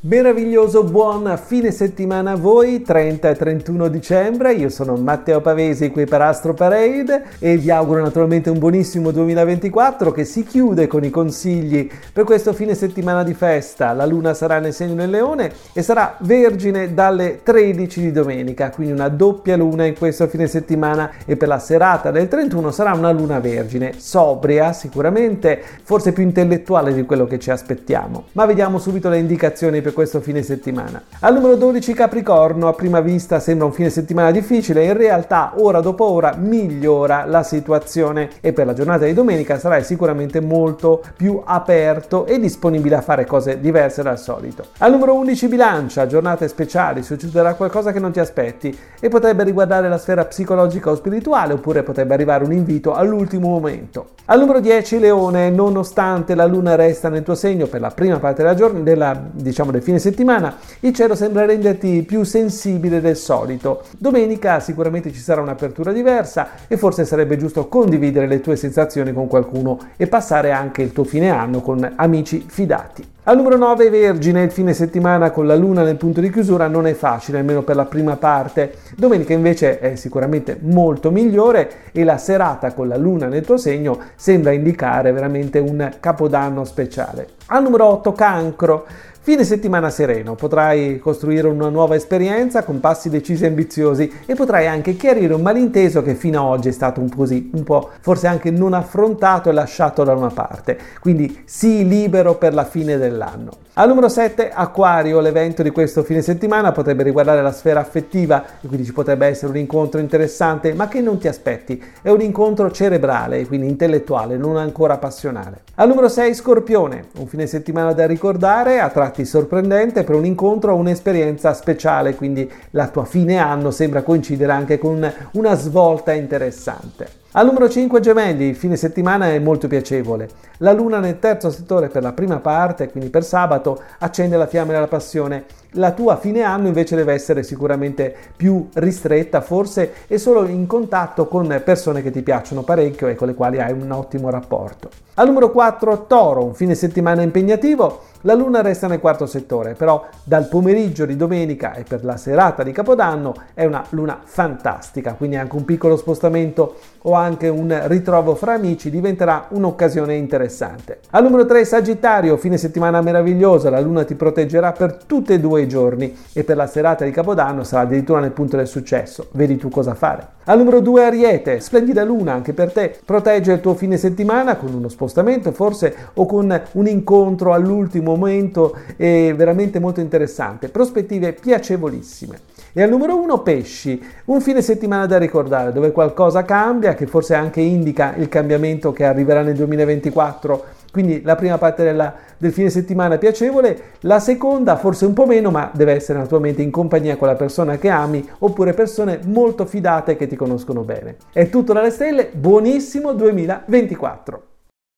Meraviglioso buon fine settimana a voi, 30 e 31 dicembre. Io sono Matteo Pavesi qui per Astro Parade e vi auguro naturalmente un buonissimo 2024 che si chiude con i consigli per questo fine settimana di festa. La luna sarà nel segno del leone e sarà vergine dalle 13 di domenica, quindi una doppia luna in questo fine settimana e per la serata del 31 sarà una luna vergine, sobria sicuramente, forse più intellettuale di quello che ci aspettiamo. Ma vediamo subito le indicazioni per questo fine settimana. Al numero 12 Capricorno, a prima vista sembra un fine settimana difficile, in realtà ora dopo ora migliora la situazione e per la giornata di domenica sarai sicuramente molto più aperto e disponibile a fare cose diverse dal solito. Al numero 11 Bilancia, giornate speciali, succederà qualcosa che non ti aspetti e potrebbe riguardare la sfera psicologica o spirituale oppure potrebbe arrivare un invito all'ultimo momento. Al numero 10 Leone, nonostante la luna resta nel tuo segno per la prima parte della giornata, della, diciamo, del fine settimana, il cielo sembra renderti più sensibile del solito. Domenica sicuramente ci sarà un'apertura diversa e forse sarebbe giusto condividere le tue sensazioni con qualcuno e passare anche il tuo fine anno con amici fidati. Al numero 9 Vergine, il fine settimana con la luna nel punto di chiusura non è facile, almeno per la prima parte. Domenica invece è sicuramente molto migliore e la serata con la luna nel tuo segno sembra indicare veramente un capodanno speciale. Al numero 8 Cancro. Fine settimana sereno, potrai costruire una nuova esperienza con passi decisi e ambiziosi e potrai anche chiarire un malinteso che fino ad oggi è stato un, così, un po' forse anche non affrontato e lasciato da una parte. Quindi sii libero per la fine dell'anno. Al numero 7, Aquario, l'evento di questo fine settimana potrebbe riguardare la sfera affettiva e quindi ci potrebbe essere un incontro interessante, ma che non ti aspetti. È un incontro cerebrale, quindi intellettuale, non ancora passionale. Al numero 6, Scorpione, un fine settimana da ricordare, a tratti sorprendente per un incontro o un'esperienza speciale, quindi la tua fine anno sembra coincidere anche con una svolta interessante. Al numero 5 Gemelli, il fine settimana è molto piacevole. La luna nel terzo settore per la prima parte, quindi per sabato, accende la fiamma della passione. La tua fine anno invece deve essere sicuramente più ristretta, forse, e solo in contatto con persone che ti piacciono parecchio e con le quali hai un ottimo rapporto. Al numero 4 Toro, un fine settimana impegnativo. La luna resta nel quarto settore, però dal pomeriggio di domenica e per la serata di Capodanno è una luna fantastica, quindi anche un piccolo spostamento o anche un ritrovo fra amici diventerà un'occasione interessante. Al numero 3 Sagittario, fine settimana meravigliosa, la luna ti proteggerà per tutti e due i giorni e per la serata di Capodanno sarà addirittura nel punto del successo, vedi tu cosa fare. Al numero 2 Ariete, splendida luna anche per te, protegge il tuo fine settimana con uno spostamento forse o con un incontro all'ultimo momento è veramente molto interessante, prospettive piacevolissime. E al numero uno pesci, un fine settimana da ricordare dove qualcosa cambia, che forse anche indica il cambiamento che arriverà nel 2024. Quindi la prima parte della, del fine settimana è piacevole, la seconda forse un po' meno, ma deve essere naturalmente in compagnia con la persona che ami oppure persone molto fidate che ti conoscono bene. È tutto dalle stelle, buonissimo 2024!